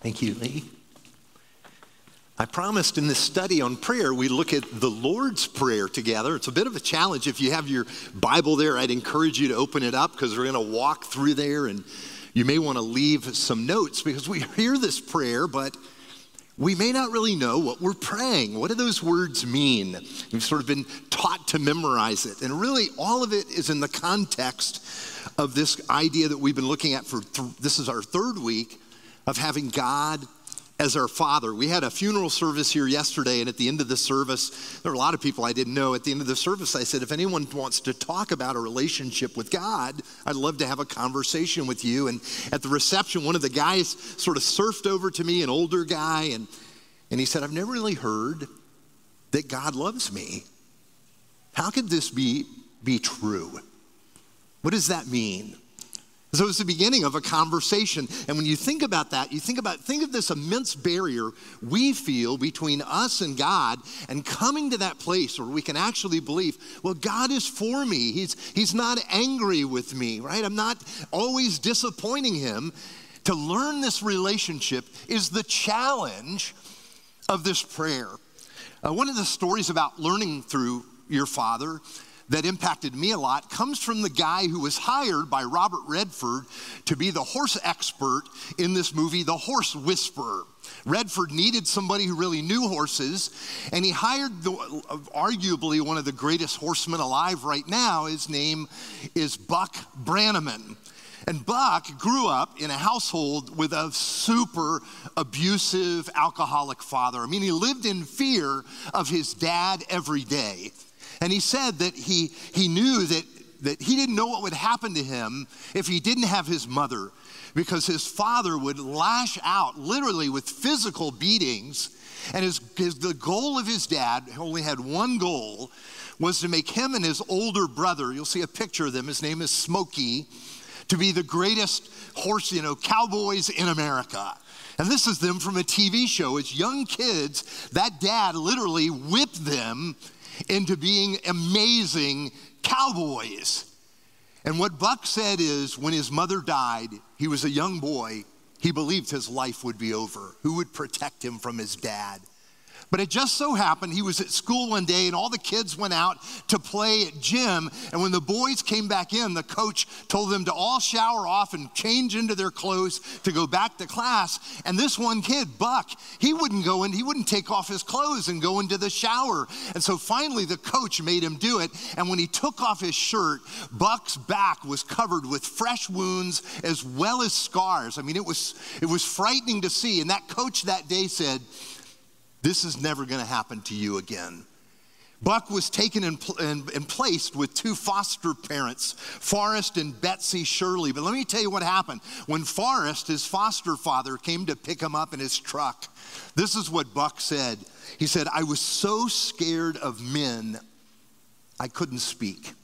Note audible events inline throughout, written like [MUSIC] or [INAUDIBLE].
Thank you, Lee. I promised in this study on prayer, we look at the Lord's Prayer together. It's a bit of a challenge. If you have your Bible there, I'd encourage you to open it up because we're going to walk through there and you may want to leave some notes because we hear this prayer, but we may not really know what we're praying. What do those words mean? We've sort of been taught to memorize it. And really, all of it is in the context of this idea that we've been looking at for th- this is our third week of having God as our father. We had a funeral service here yesterday, and at the end of the service, there were a lot of people I didn't know. At the end of the service, I said, if anyone wants to talk about a relationship with God, I'd love to have a conversation with you. And at the reception, one of the guys sort of surfed over to me, an older guy, and, and he said, I've never really heard that God loves me. How could this be, be true? What does that mean? So it's the beginning of a conversation. And when you think about that, you think about think of this immense barrier we feel between us and God and coming to that place where we can actually believe, well, God is for me. He's he's not angry with me, right? I'm not always disappointing him. To learn this relationship is the challenge of this prayer. Uh, one of the stories about learning through your father that impacted me a lot comes from the guy who was hired by Robert Redford to be the horse expert in this movie, The Horse Whisperer. Redford needed somebody who really knew horses, and he hired the, arguably one of the greatest horsemen alive right now. His name is Buck Brannaman. And Buck grew up in a household with a super abusive alcoholic father. I mean, he lived in fear of his dad every day. And he said that he, he knew that, that he didn't know what would happen to him if he didn't have his mother, because his father would lash out literally with physical beatings. And his, his, the goal of his dad only had one goal was to make him and his older brother, you'll see a picture of them, his name is Smokey, to be the greatest horse, you know, cowboys in America. And this is them from a TV show. As young kids, that dad literally whipped them into being amazing cowboys. And what Buck said is when his mother died, he was a young boy, he believed his life would be over. Who would protect him from his dad? But it just so happened he was at school one day and all the kids went out to play at gym. And when the boys came back in, the coach told them to all shower off and change into their clothes to go back to class. And this one kid, Buck, he wouldn't go in, he wouldn't take off his clothes and go into the shower. And so finally the coach made him do it. And when he took off his shirt, Buck's back was covered with fresh wounds as well as scars. I mean, it was, it was frightening to see. And that coach that day said, this is never going to happen to you again. Buck was taken and, and, and, placed with two foster parents, Forrest and Betsy Shirley. But let me tell you what happened. When Forrest, his foster father, came to pick him up in his truck, this is what Buck said. He said, I was so scared of men, I couldn't speak.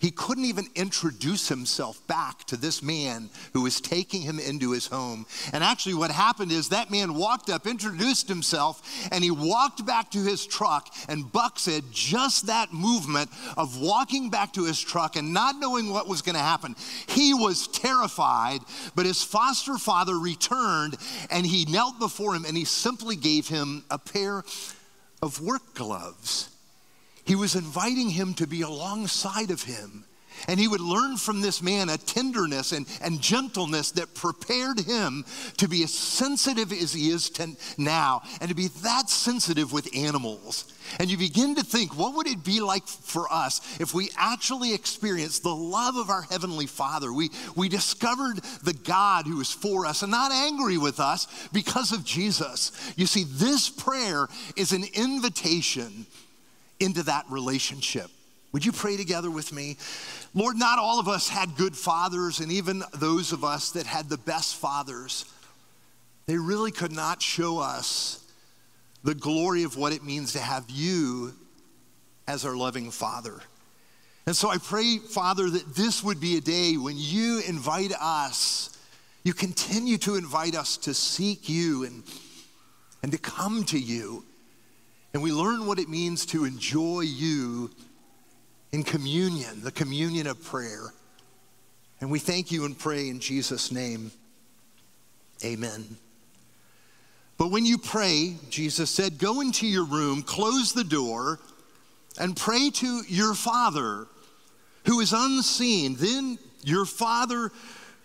He couldn't even introduce himself back to this man who was taking him into his home. And actually, what happened is that man walked up, introduced himself, and he walked back to his truck. And Buck said, just that movement of walking back to his truck and not knowing what was going to happen, he was terrified. But his foster father returned and he knelt before him and he simply gave him a pair of work gloves. He was inviting him to be alongside of him. And he would learn from this man a tenderness and, and gentleness that prepared him to be as sensitive as he is now and to be that sensitive with animals. And you begin to think, what would it be like for us if we actually experienced the love of our Heavenly Father? We, we discovered the God who is for us and not angry with us because of Jesus. You see, this prayer is an invitation into that relationship. Would you pray together with me? Lord, not all of us had good fathers, and even those of us that had the best fathers, they really could not show us the glory of what it means to have you as our loving Father. And so I pray, Father, that this would be a day when you invite us, you continue to invite us to seek you and, and to come to you and we learn what it means to enjoy you in communion, the communion of prayer. And we thank you and pray in Jesus' name. Amen. But when you pray, Jesus said, go into your room, close the door, and pray to your Father who is unseen. Then your Father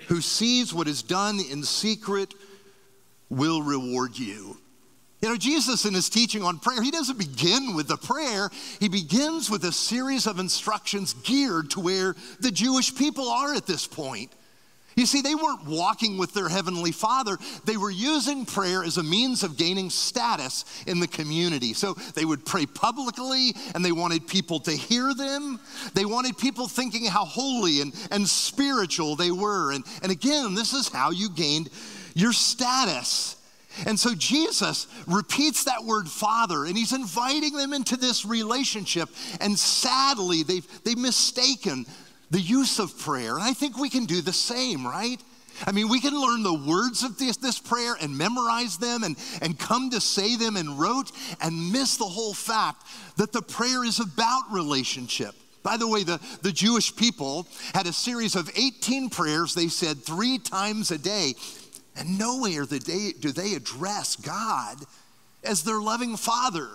who sees what is done in secret will reward you. You know, Jesus in his teaching on prayer, he doesn't begin with the prayer. He begins with a series of instructions geared to where the Jewish people are at this point. You see, they weren't walking with their Heavenly Father. They were using prayer as a means of gaining status in the community. So they would pray publicly and they wanted people to hear them. They wanted people thinking how holy and, and spiritual they were. And, and again, this is how you gained your status. And so Jesus repeats that word father and he's inviting them into this relationship. And sadly, they've, they've mistaken the use of prayer. And I think we can do the same, right? I mean, we can learn the words of this, this prayer and memorize them and, and come to say them in rote and miss the whole fact that the prayer is about relationship. By the way, the, the Jewish people had a series of 18 prayers they said three times a day. And nowhere do they, address God as their loving father.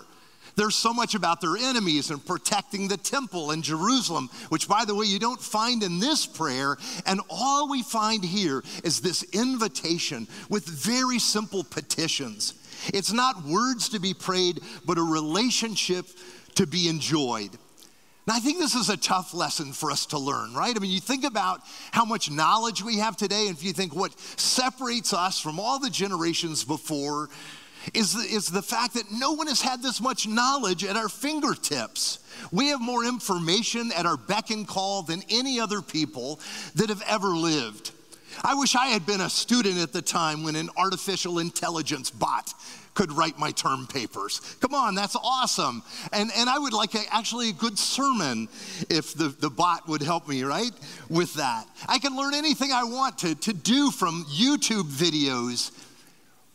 There's so much about their enemies and protecting the temple in Jerusalem, which, by the way, you don't find in this prayer. And all we find here is this invitation with very simple petitions. It's not words to be prayed, but a relationship to be enjoyed. Now, I think this is a tough lesson for us to learn, right? I mean, you think about how much knowledge we have today, and if you think what separates us from all the generations before, is the, is the fact that no one has had this much knowledge at our fingertips. We have more information at our beck and call than any other people that have ever lived. I wish I had been a student at the time when an artificial intelligence bot could write my term papers. Come on, that's awesome. And, and I would like a, actually a good sermon if the, the bot would help me, right, with that. I can learn anything I want to, to do from YouTube videos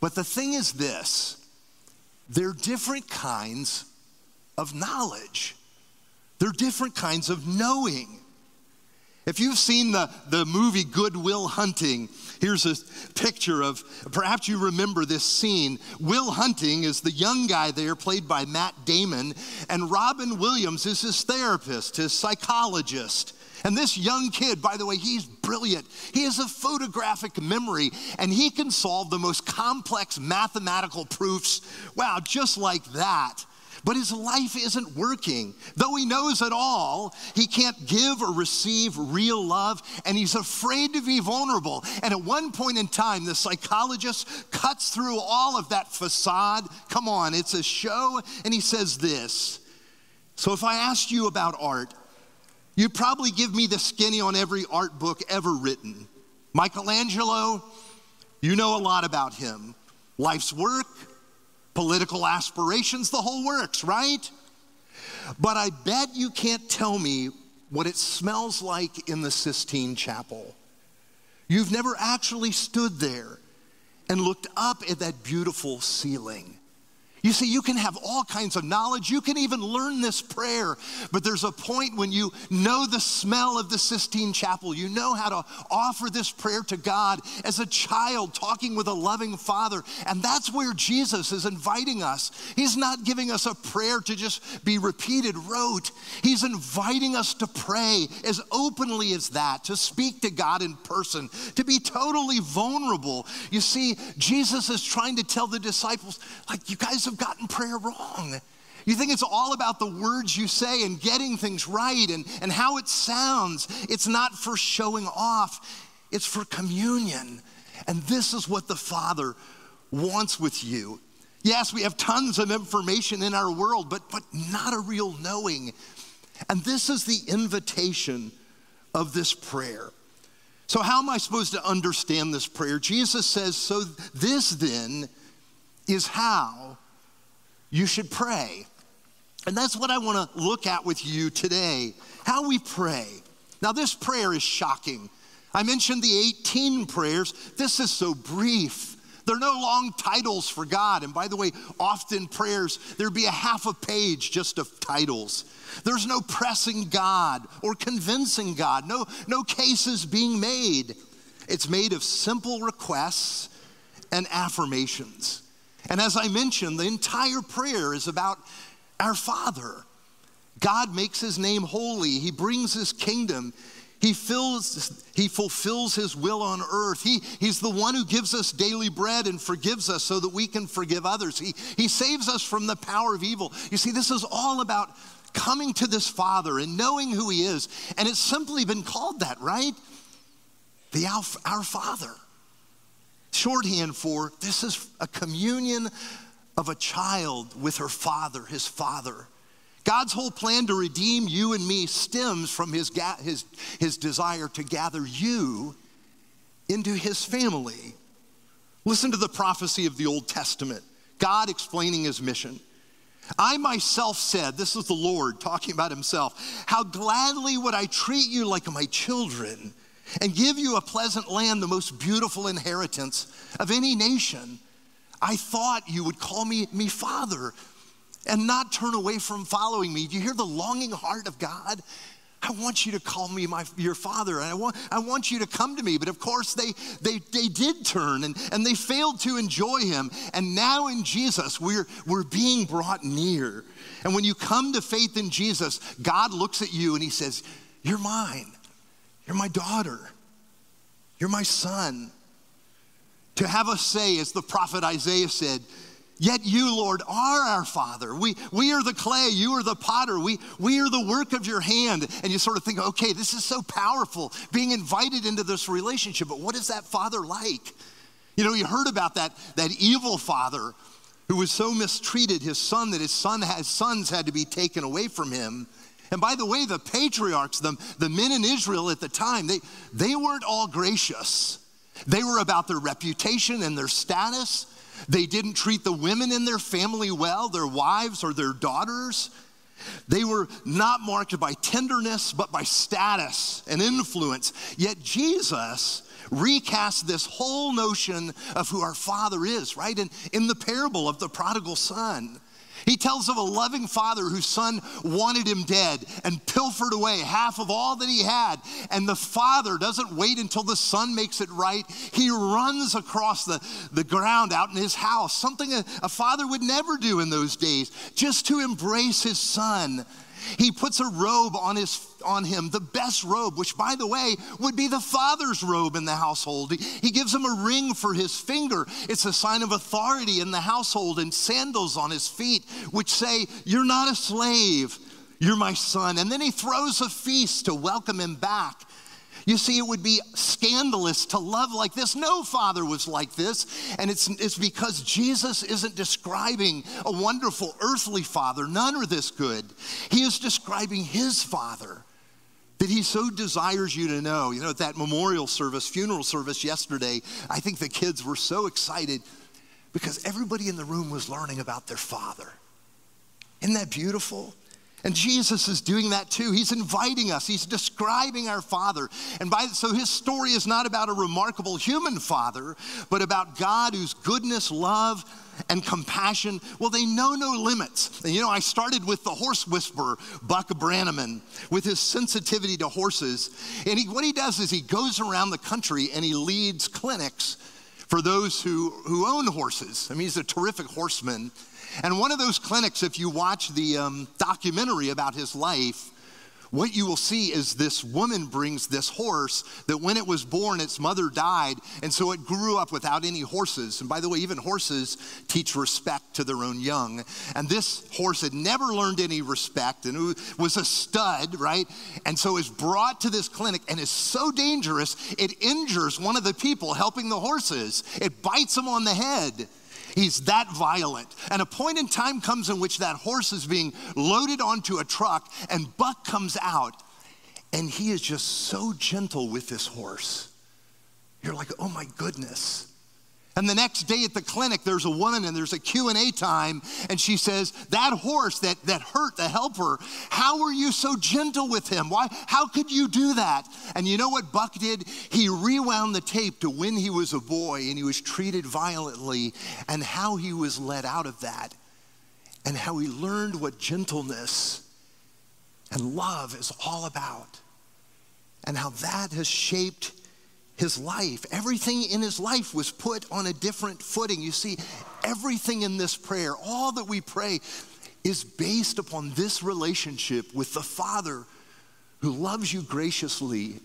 but the thing is this they're different kinds of knowledge, they're different kinds of knowing. If you've seen the, the movie Good Will Hunting, here's a picture of perhaps you remember this scene. Will Hunting is the young guy there, played by Matt Damon, and Robin Williams is his therapist, his psychologist. And this young kid, by the way, he's brilliant. He has a photographic memory and he can solve the most complex mathematical proofs. Wow, just like that. But his life isn't working. Though he knows it all, he can't give or receive real love, and he's afraid to be vulnerable. And at one point in time, the psychologist cuts through all of that facade. Come on, it's a show. And he says this So if I asked you about art, you'd probably give me the skinny on every art book ever written. Michelangelo, you know a lot about him. Life's work, political aspirations, the whole works, right? But I bet you can't tell me what it smells like in the Sistine Chapel. You've never actually stood there and looked up at that beautiful ceiling. You see, you can have all kinds of knowledge. You can even learn this prayer. But there's a point when you know the smell of the Sistine Chapel. You know how to offer this prayer to God as a child talking with a loving father. And that's where Jesus is inviting us. He's not giving us a prayer to just be repeated rote. He's inviting us to pray as openly as that, to speak to God in person, to be totally vulnerable. You see, Jesus is trying to tell the disciples, like, you guys have have gotten prayer wrong. You think it's all about the words you say and getting things right and, and how it sounds. It's not for showing off, it's for communion. And this is what the Father wants with you. Yes, we have tons of information in our world, but, but not a real knowing. And this is the invitation of this prayer. So, how am I supposed to understand this prayer? Jesus says, So, this then is how you should pray. And that's what I want to look at with you today how we pray. Now, this prayer is shocking. I mentioned the 18 prayers. This is so brief. There are no long titles for God. And by the way, often prayers, there'd be a half a page just of titles. There's no pressing God or convincing God, no, no cases being made. It's made of simple requests and affirmations. And as I mentioned, the entire prayer is about our Father. God makes his name holy, he brings his kingdom. He, fills, he fulfills his will on earth. He, he's the one who gives us daily bread and forgives us so that we can forgive others. He, he saves us from the power of evil. You see, this is all about coming to this Father and knowing who He is. And it's simply been called that, right? The Our Father. Shorthand for this is a communion of a child with her father, his father. God's whole plan to redeem you and me stems from his, his, his desire to gather you into his family. Listen to the prophecy of the Old Testament, God explaining his mission. I myself said, This is the Lord talking about himself, how gladly would I treat you like my children and give you a pleasant land, the most beautiful inheritance of any nation. I thought you would call me, me Father and not turn away from following me. Do you hear the longing heart of God? I want you to call me my, your father, and I want, I want you to come to me. But of course, they, they, they did turn and, and they failed to enjoy him. And now in Jesus, we're, we're being brought near. And when you come to faith in Jesus, God looks at you and he says, You're mine. You're my daughter. You're my son. To have us say, as the prophet Isaiah said, Yet you, Lord, are our Father. We, we are the clay, you are the potter. We, we are the work of your hand. And you sort of think, okay, this is so powerful, being invited into this relationship. But what is that father like? You know, you heard about that, that evil father who was so mistreated his son that his son his sons had to be taken away from him. And by the way, the patriarchs, the, the men in Israel at the time, they, they weren't all gracious. They were about their reputation and their status. They didn't treat the women in their family well, their wives or their daughters. They were not marked by tenderness, but by status and influence. Yet Jesus recast this whole notion of who our Father is, right? In, in the parable of the prodigal son. He tells of a loving father whose son wanted him dead and pilfered away half of all that he had. And the father doesn't wait until the son makes it right. He runs across the, the ground out in his house, something a, a father would never do in those days, just to embrace his son he puts a robe on, his, on him, the best robe, which, by the way, would be the father's robe in the household. He, gives him a ring for his finger. It's a sign of authority in the household, and sandals on his feet, which say, You're not a slave, you're my son. And then he throws a feast to welcome him back. You see, it would be scandalous to love like this. No father was like this. And it's, it's because Jesus isn't describing a wonderful earthly father. None are this good. He is describing his father that he so desires you to know. You know, at that memorial service, funeral service yesterday, I think the kids were so excited because everybody in the room was learning about their father. Isn't that beautiful? And Jesus is doing that too. He's inviting us. He's describing our Father. And by so his story is not about a remarkable human father, but about God whose goodness, love, and compassion, well, they know no limits. And you know, I started with the horse whisperer, Buck Brannaman, with his sensitivity to horses. And he, what he does is he goes around the country and he leads clinics for those who, who own horses. I mean, he's a terrific horseman. And one of those clinics, if you watch the um, documentary about his life, what you will see is this woman brings this horse that when it was born, its mother died, and so it grew up without any horses. And by the way, even horses teach respect to their own young. And this horse had never learned any respect and it was a stud, right? And so is brought to this clinic and is so dangerous, it injures one of the people helping the horses. It bites him on the head. He's that violent. And a point in time comes in which that horse is being loaded onto a truck, and Buck comes out, and he is just so gentle with this horse. You're like, oh my goodness. And the next day at the clinic, there's a woman and there's a Q&A time, and she says, that horse that, that hurt the helper, how were you so gentle with him? Why, how could you do that? And you know what Buck did? He rewound the tape to when he was a boy and he was treated violently and how he was let out of that and how he learned what gentleness and love is all about and how that has shaped his life, everything in his life was put on a different footing. You see, everything in this prayer, all that we pray, is based upon this relationship with the Father who loves you graciously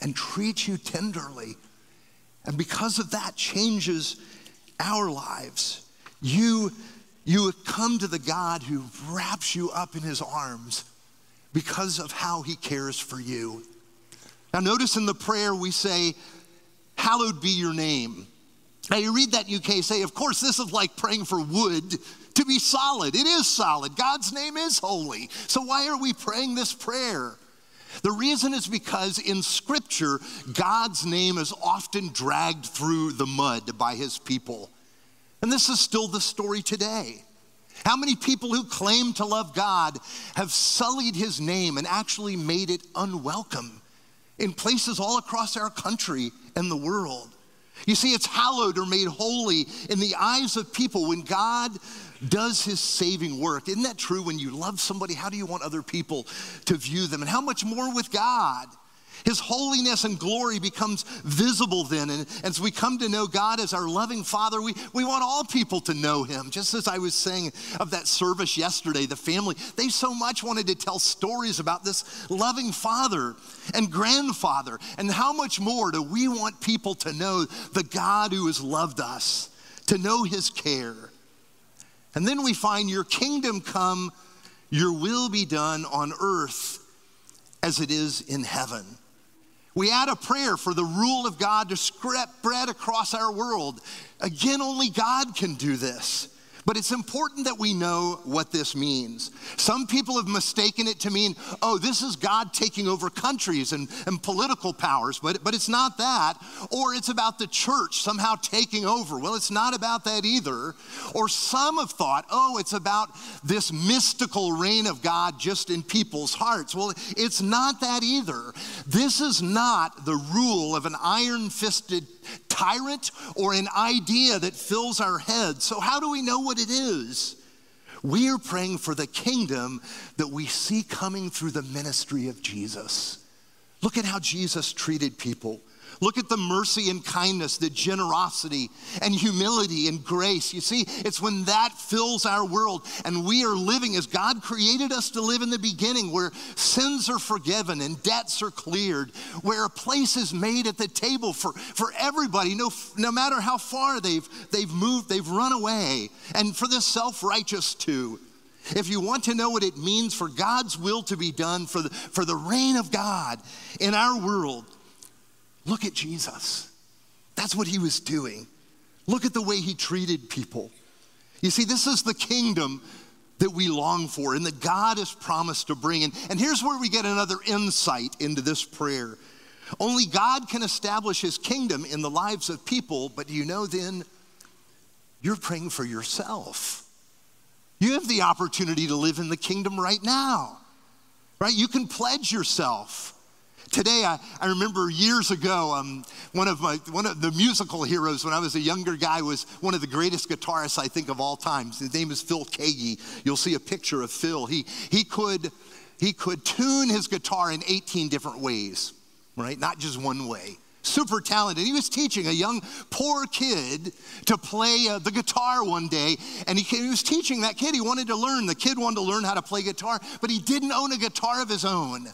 and treats you tenderly. And because of that, changes our lives. You, you come to the God who wraps you up in his arms because of how he cares for you. Now, notice in the prayer we say, Hallowed be your name. Now, you read that UK say, Of course, this is like praying for wood to be solid. It is solid. God's name is holy. So, why are we praying this prayer? The reason is because in Scripture, God's name is often dragged through the mud by his people. And this is still the story today. How many people who claim to love God have sullied his name and actually made it unwelcome in places all across our country and the world? You see, it's hallowed or made holy in the eyes of people when God does his saving work. Isn't that true? When you love somebody, how do you want other people to view them? And how much more with God? His holiness and glory becomes visible then. And as we come to know God as our loving Father, we, we want all people to know Him. Just as I was saying of that service yesterday, the family, they so much wanted to tell stories about this loving Father and grandfather. And how much more do we want people to know the God who has loved us, to know His care? And then we find your kingdom come, your will be done on earth as it is in heaven. We add a prayer for the rule of God to spread across our world. Again, only God can do this. But it's important that we know what this means. Some people have mistaken it to mean, oh, this is God taking over countries and, and political powers, but, but it's not that. Or it's about the church somehow taking over. Well, it's not about that either. Or some have thought, oh, it's about this mystical reign of God just in people's hearts. Well, it's not that either. This is not the rule of an iron fisted tyrant or an idea that fills our heads. So, how do we know what it is? We are praying for the kingdom that we see coming through the ministry of Jesus. Look at how Jesus treated people. Look at the mercy and kindness, the generosity and humility and grace. You see, it's when that fills our world and we are living as God created us to live in the beginning, where sins are forgiven and debts are cleared, where a place is made at the table for, for everybody, no, no matter how far they've, they've moved, they've run away, and for the self righteous too. If you want to know what it means for God's will to be done, for the, for the reign of God in our world, Look at Jesus. That's what he was doing. Look at the way he treated people. You see, this is the kingdom that we long for and that God has promised to bring. And, and here's where we get another insight into this prayer. Only God can establish his kingdom in the lives of people, but do you know then you're praying for yourself? You have the opportunity to live in the kingdom right now, right? You can pledge yourself. Today, I, I remember years ago, um, one of my one of the musical heroes when I was a younger guy was one of the greatest guitarists I think of all time. His name is Phil Keaggy. You'll see a picture of Phil. He he could he could tune his guitar in 18 different ways, right? Not just one way. Super talented. He was teaching a young poor kid to play uh, the guitar one day, and he, he was teaching that kid. He wanted to learn. The kid wanted to learn how to play guitar, but he didn't own a guitar of his own.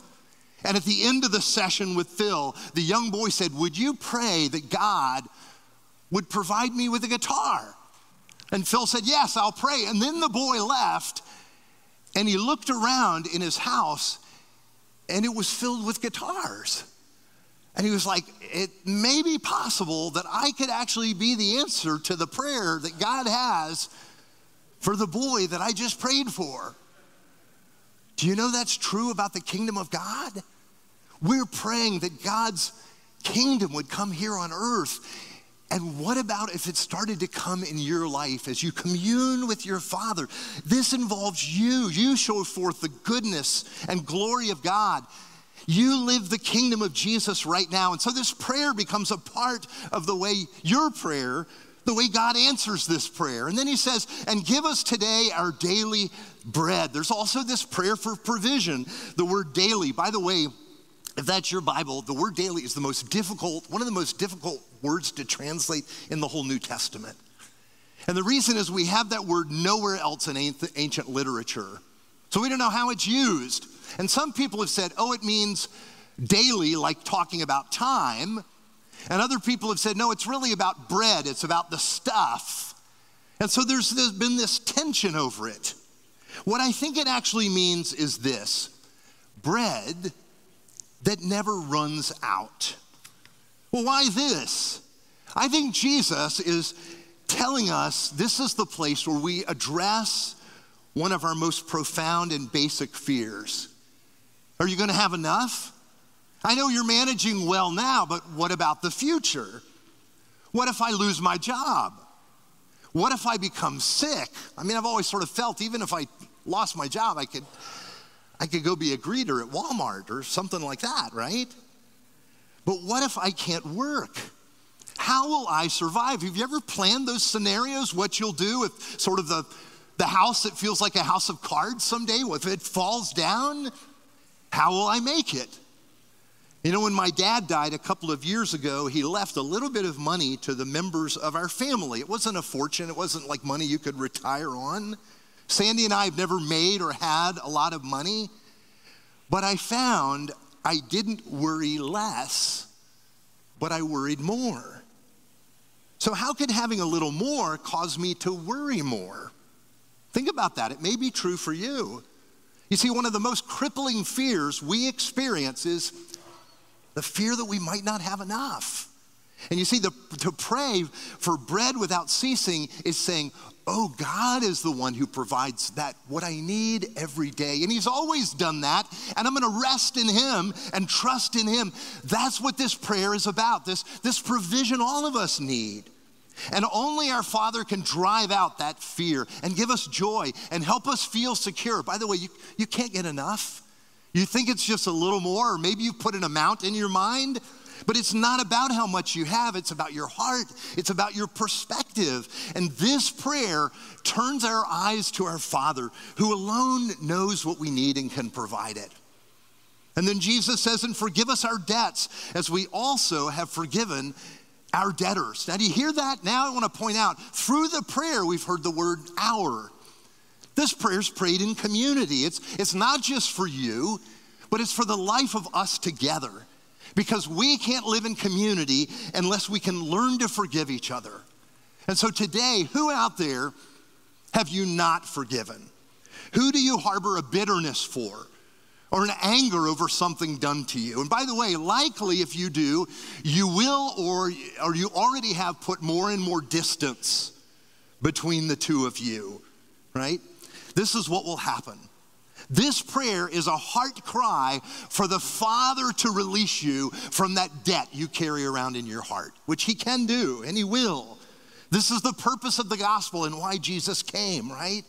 And at the end of the session with Phil, the young boy said, Would you pray that God would provide me with a guitar? And Phil said, Yes, I'll pray. And then the boy left and he looked around in his house and it was filled with guitars. And he was like, It may be possible that I could actually be the answer to the prayer that God has for the boy that I just prayed for. Do you know that's true about the kingdom of God? We're praying that God's kingdom would come here on earth. And what about if it started to come in your life as you commune with your Father? This involves you. You show forth the goodness and glory of God. You live the kingdom of Jesus right now. And so this prayer becomes a part of the way your prayer, the way God answers this prayer. And then he says, and give us today our daily bread. There's also this prayer for provision, the word daily. By the way, if that's your Bible, the word daily is the most difficult, one of the most difficult words to translate in the whole New Testament. And the reason is we have that word nowhere else in ancient literature. So we don't know how it's used. And some people have said, oh, it means daily, like talking about time. And other people have said, no, it's really about bread, it's about the stuff. And so there's, there's been this tension over it. What I think it actually means is this bread that never runs out. Well, why this? I think Jesus is telling us this is the place where we address one of our most profound and basic fears. Are you going to have enough? I know you're managing well now, but what about the future? What if I lose my job? What if I become sick? I mean, I've always sort of felt even if I lost my job, I could, I could go be a greeter at Walmart or something like that, right? But what if I can't work? How will I survive? Have you ever planned those scenarios? What you'll do if sort of the, the house that feels like a house of cards someday, if it falls down, how will I make it? You know, when my dad died a couple of years ago, he left a little bit of money to the members of our family. It wasn't a fortune, it wasn't like money you could retire on. Sandy and I have never made or had a lot of money, but I found I didn't worry less, but I worried more. So, how could having a little more cause me to worry more? Think about that. It may be true for you. You see, one of the most crippling fears we experience is the fear that we might not have enough. And you see, the, to pray for bread without ceasing is saying, Oh, God is the one who provides that, what I need every day. And He's always done that. And I'm going to rest in Him and trust in Him. That's what this prayer is about, this, this provision all of us need. And only our Father can drive out that fear and give us joy and help us feel secure. By the way, you, you can't get enough. You think it's just a little more, or maybe you've put an amount in your mind. But it's not about how much you have, it's about your heart, it's about your perspective. And this prayer turns our eyes to our Father, who alone knows what we need and can provide it. And then Jesus says, and forgive us our debts as we also have forgiven our debtors. Now, do you hear that? Now, I want to point out through the prayer, we've heard the word our. This prayer is prayed in community. It's, it's not just for you, but it's for the life of us together because we can't live in community unless we can learn to forgive each other. And so today, who out there have you not forgiven? Who do you harbor a bitterness for? Or an anger over something done to you. And by the way, likely if you do, you will or, or you already have put more and more distance between the two of you, right? This is what will happen. This prayer is a heart cry for the Father to release you from that debt you carry around in your heart, which He can do and He will. This is the purpose of the gospel and why Jesus came, right?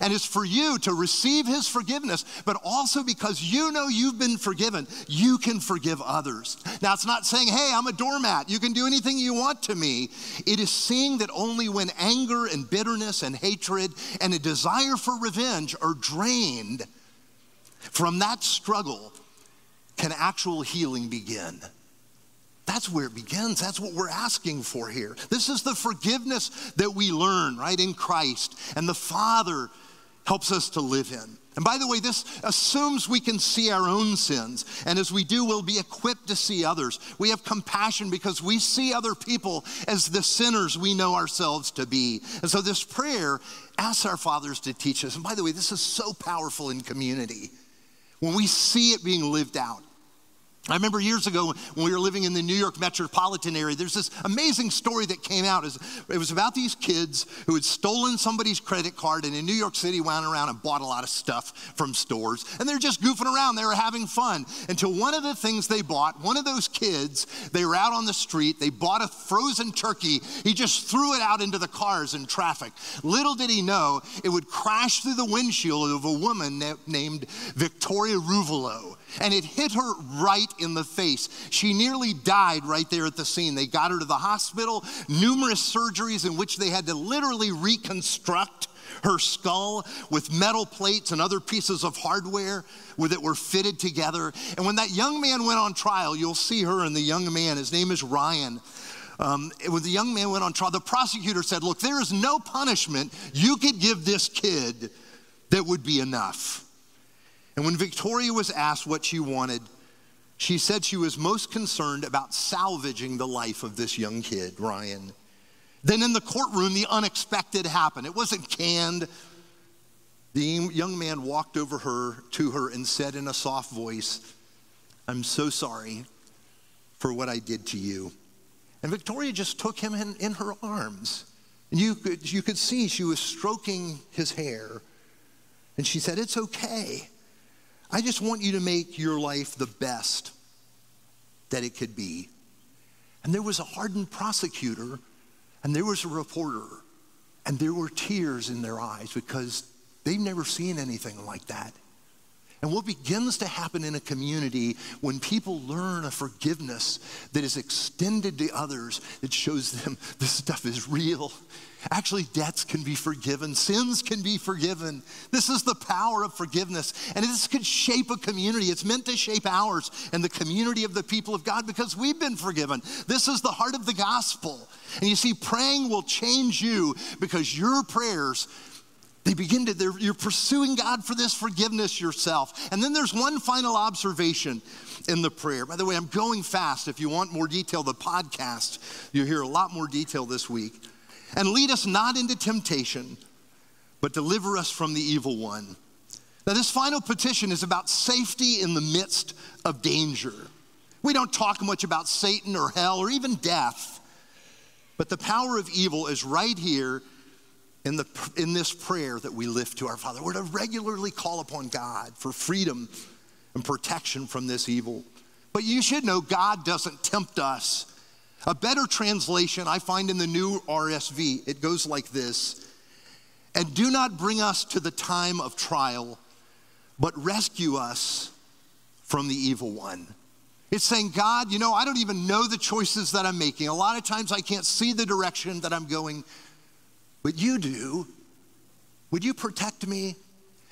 And it's for you to receive his forgiveness, but also because you know you've been forgiven, you can forgive others. Now, it's not saying, hey, I'm a doormat, you can do anything you want to me. It is seeing that only when anger and bitterness and hatred and a desire for revenge are drained from that struggle can actual healing begin. That's where it begins. That's what we're asking for here. This is the forgiveness that we learn, right, in Christ. And the Father helps us to live in. And by the way, this assumes we can see our own sins. And as we do, we'll be equipped to see others. We have compassion because we see other people as the sinners we know ourselves to be. And so this prayer asks our fathers to teach us. And by the way, this is so powerful in community when we see it being lived out. I remember years ago when we were living in the New York metropolitan area, there's this amazing story that came out. It was about these kids who had stolen somebody's credit card and in New York City went around and bought a lot of stuff from stores. And they're just goofing around, they were having fun. Until one of the things they bought, one of those kids, they were out on the street, they bought a frozen turkey. He just threw it out into the cars in traffic. Little did he know it would crash through the windshield of a woman named Victoria Ruvolo. And it hit her right in the face. She nearly died right there at the scene. They got her to the hospital, numerous surgeries in which they had to literally reconstruct her skull with metal plates and other pieces of hardware that were fitted together. And when that young man went on trial, you'll see her and the young man, his name is Ryan. Um, when the young man went on trial, the prosecutor said, Look, there is no punishment you could give this kid that would be enough. And when Victoria was asked what she wanted, she said she was most concerned about salvaging the life of this young kid, Ryan. Then in the courtroom, the unexpected happened. It wasn't canned. The young man walked over her to her and said in a soft voice, I'm so sorry for what I did to you. And Victoria just took him in, in her arms. And you could, you could see she was stroking his hair. And she said, It's okay. I just want you to make your life the best that it could be. And there was a hardened prosecutor, and there was a reporter, and there were tears in their eyes because they've never seen anything like that. And what begins to happen in a community when people learn a forgiveness that is extended to others, it shows them [LAUGHS] this stuff is real. Actually, debts can be forgiven, sins can be forgiven. This is the power of forgiveness. And this could shape a community. It's meant to shape ours and the community of the people of God because we've been forgiven. This is the heart of the gospel. And you see, praying will change you because your prayers they begin to, you're pursuing God for this forgiveness yourself. And then there's one final observation in the prayer. By the way, I'm going fast. If you want more detail, the podcast, you'll hear a lot more detail this week. And lead us not into temptation, but deliver us from the evil one. Now, this final petition is about safety in the midst of danger. We don't talk much about Satan or hell or even death, but the power of evil is right here in, the, in this prayer that we lift to our Father. We're to regularly call upon God for freedom and protection from this evil. But you should know God doesn't tempt us. A better translation I find in the new RSV, it goes like this And do not bring us to the time of trial, but rescue us from the evil one. It's saying, God, you know, I don't even know the choices that I'm making. A lot of times I can't see the direction that I'm going but you do. Would you protect me?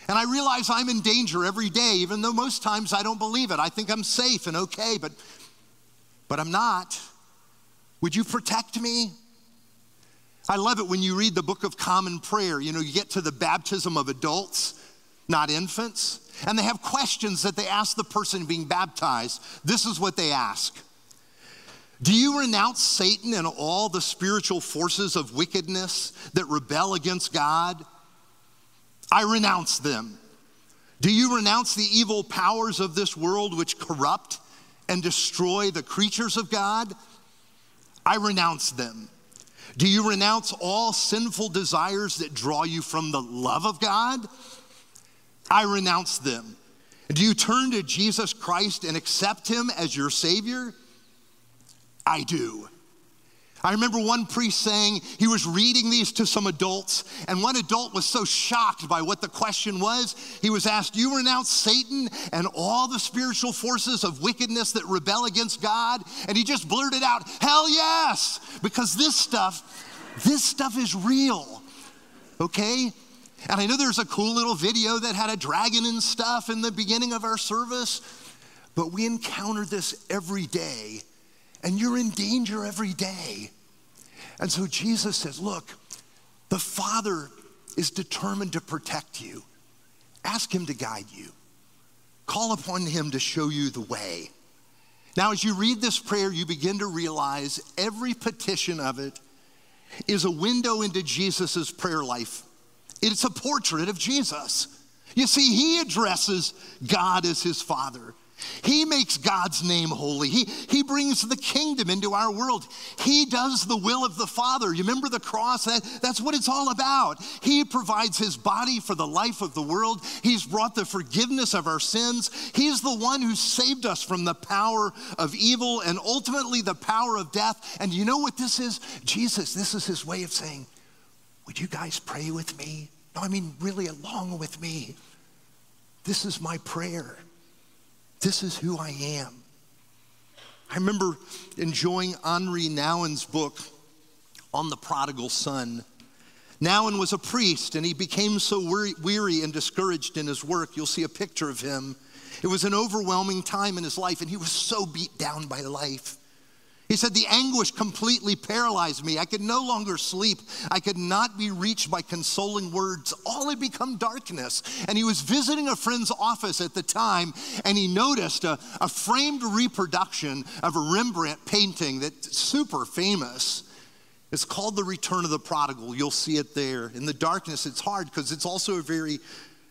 And I realize I'm in danger every day, even though most times I don't believe it. I think I'm safe and okay, but, but I'm not. Would you protect me? I love it when you read the book of common prayer. You know, you get to the baptism of adults, not infants, and they have questions that they ask the person being baptized. This is what they ask do you renounce Satan and all the spiritual forces of wickedness that rebel against God? I renounce them. Do you renounce the evil powers of this world which corrupt and destroy the creatures of God? I renounce them. Do you renounce all sinful desires that draw you from the love of God? I renounce them. Do you turn to Jesus Christ and accept him as your Savior? I do. I remember one priest saying he was reading these to some adults, and one adult was so shocked by what the question was. He was asked, You renounce Satan and all the spiritual forces of wickedness that rebel against God? And he just blurted out, Hell yes, because this stuff, this stuff is real, okay? And I know there's a cool little video that had a dragon and stuff in the beginning of our service, but we encounter this every day and you're in danger every day. And so Jesus says, Look, the Father is determined to protect you. Ask Him to guide you, call upon Him to show you the way. Now, as you read this prayer, you begin to realize every petition of it is a window into Jesus' prayer life. It's a portrait of Jesus. You see, he addresses God as his Father. He makes God's name holy. He, he brings the kingdom into our world. He does the will of the Father. You remember the cross? That, that's what it's all about. He provides his body for the life of the world. He's brought the forgiveness of our sins. He's the one who saved us from the power of evil and ultimately the power of death. And you know what this is? Jesus, this is his way of saying, Would you guys pray with me? No, I mean, really, along with me. This is my prayer. This is who I am. I remember enjoying Henri Nouwen's book on the prodigal son. Nouwen was a priest and he became so weary and discouraged in his work. You'll see a picture of him. It was an overwhelming time in his life and he was so beat down by life. He said, The anguish completely paralyzed me. I could no longer sleep. I could not be reached by consoling words. All had become darkness. And he was visiting a friend's office at the time, and he noticed a, a framed reproduction of a Rembrandt painting that's super famous. It's called The Return of the Prodigal. You'll see it there. In the darkness, it's hard because it's also a very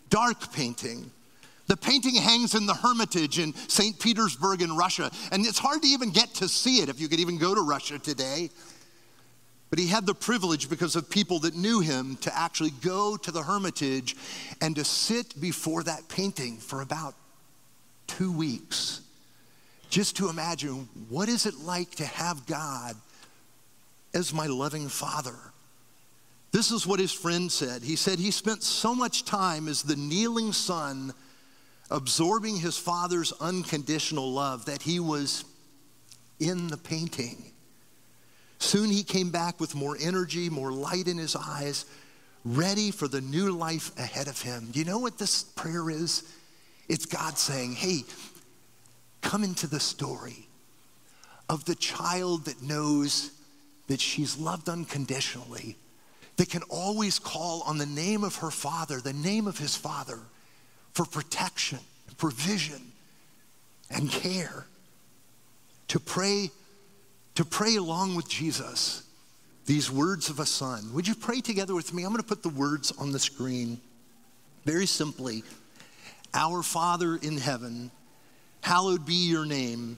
dark painting. The painting hangs in the Hermitage in St. Petersburg in Russia, and it's hard to even get to see it if you could even go to Russia today. But he had the privilege, because of people that knew him, to actually go to the Hermitage and to sit before that painting for about two weeks, just to imagine what is it like to have God as my loving Father. This is what his friend said. He said he spent so much time as the kneeling son absorbing his father's unconditional love that he was in the painting. Soon he came back with more energy, more light in his eyes, ready for the new life ahead of him. Do you know what this prayer is? It's God saying, Hey, come into the story of the child that knows that she's loved unconditionally, that can always call on the name of her father, the name of his father for protection, provision, and care. To pray, to pray along with Jesus these words of a son. Would you pray together with me? I'm going to put the words on the screen. Very simply, Our Father in heaven, hallowed be your name.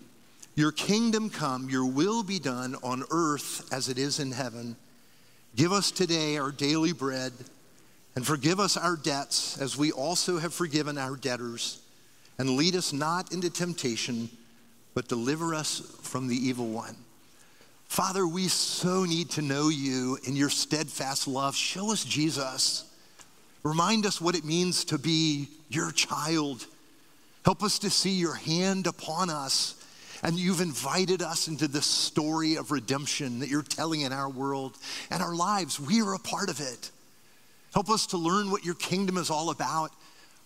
Your kingdom come, your will be done on earth as it is in heaven. Give us today our daily bread and forgive us our debts as we also have forgiven our debtors. And lead us not into temptation, but deliver us from the evil one. Father, we so need to know you in your steadfast love. Show us Jesus. Remind us what it means to be your child. Help us to see your hand upon us. And you've invited us into this story of redemption that you're telling in our world and our lives. We are a part of it. Help us to learn what your kingdom is all about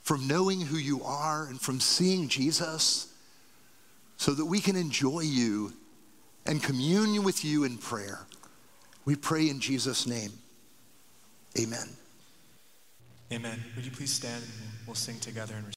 from knowing who you are and from seeing Jesus so that we can enjoy you and communion with you in prayer. We pray in Jesus' name. Amen. Amen. Would you please stand and we'll sing together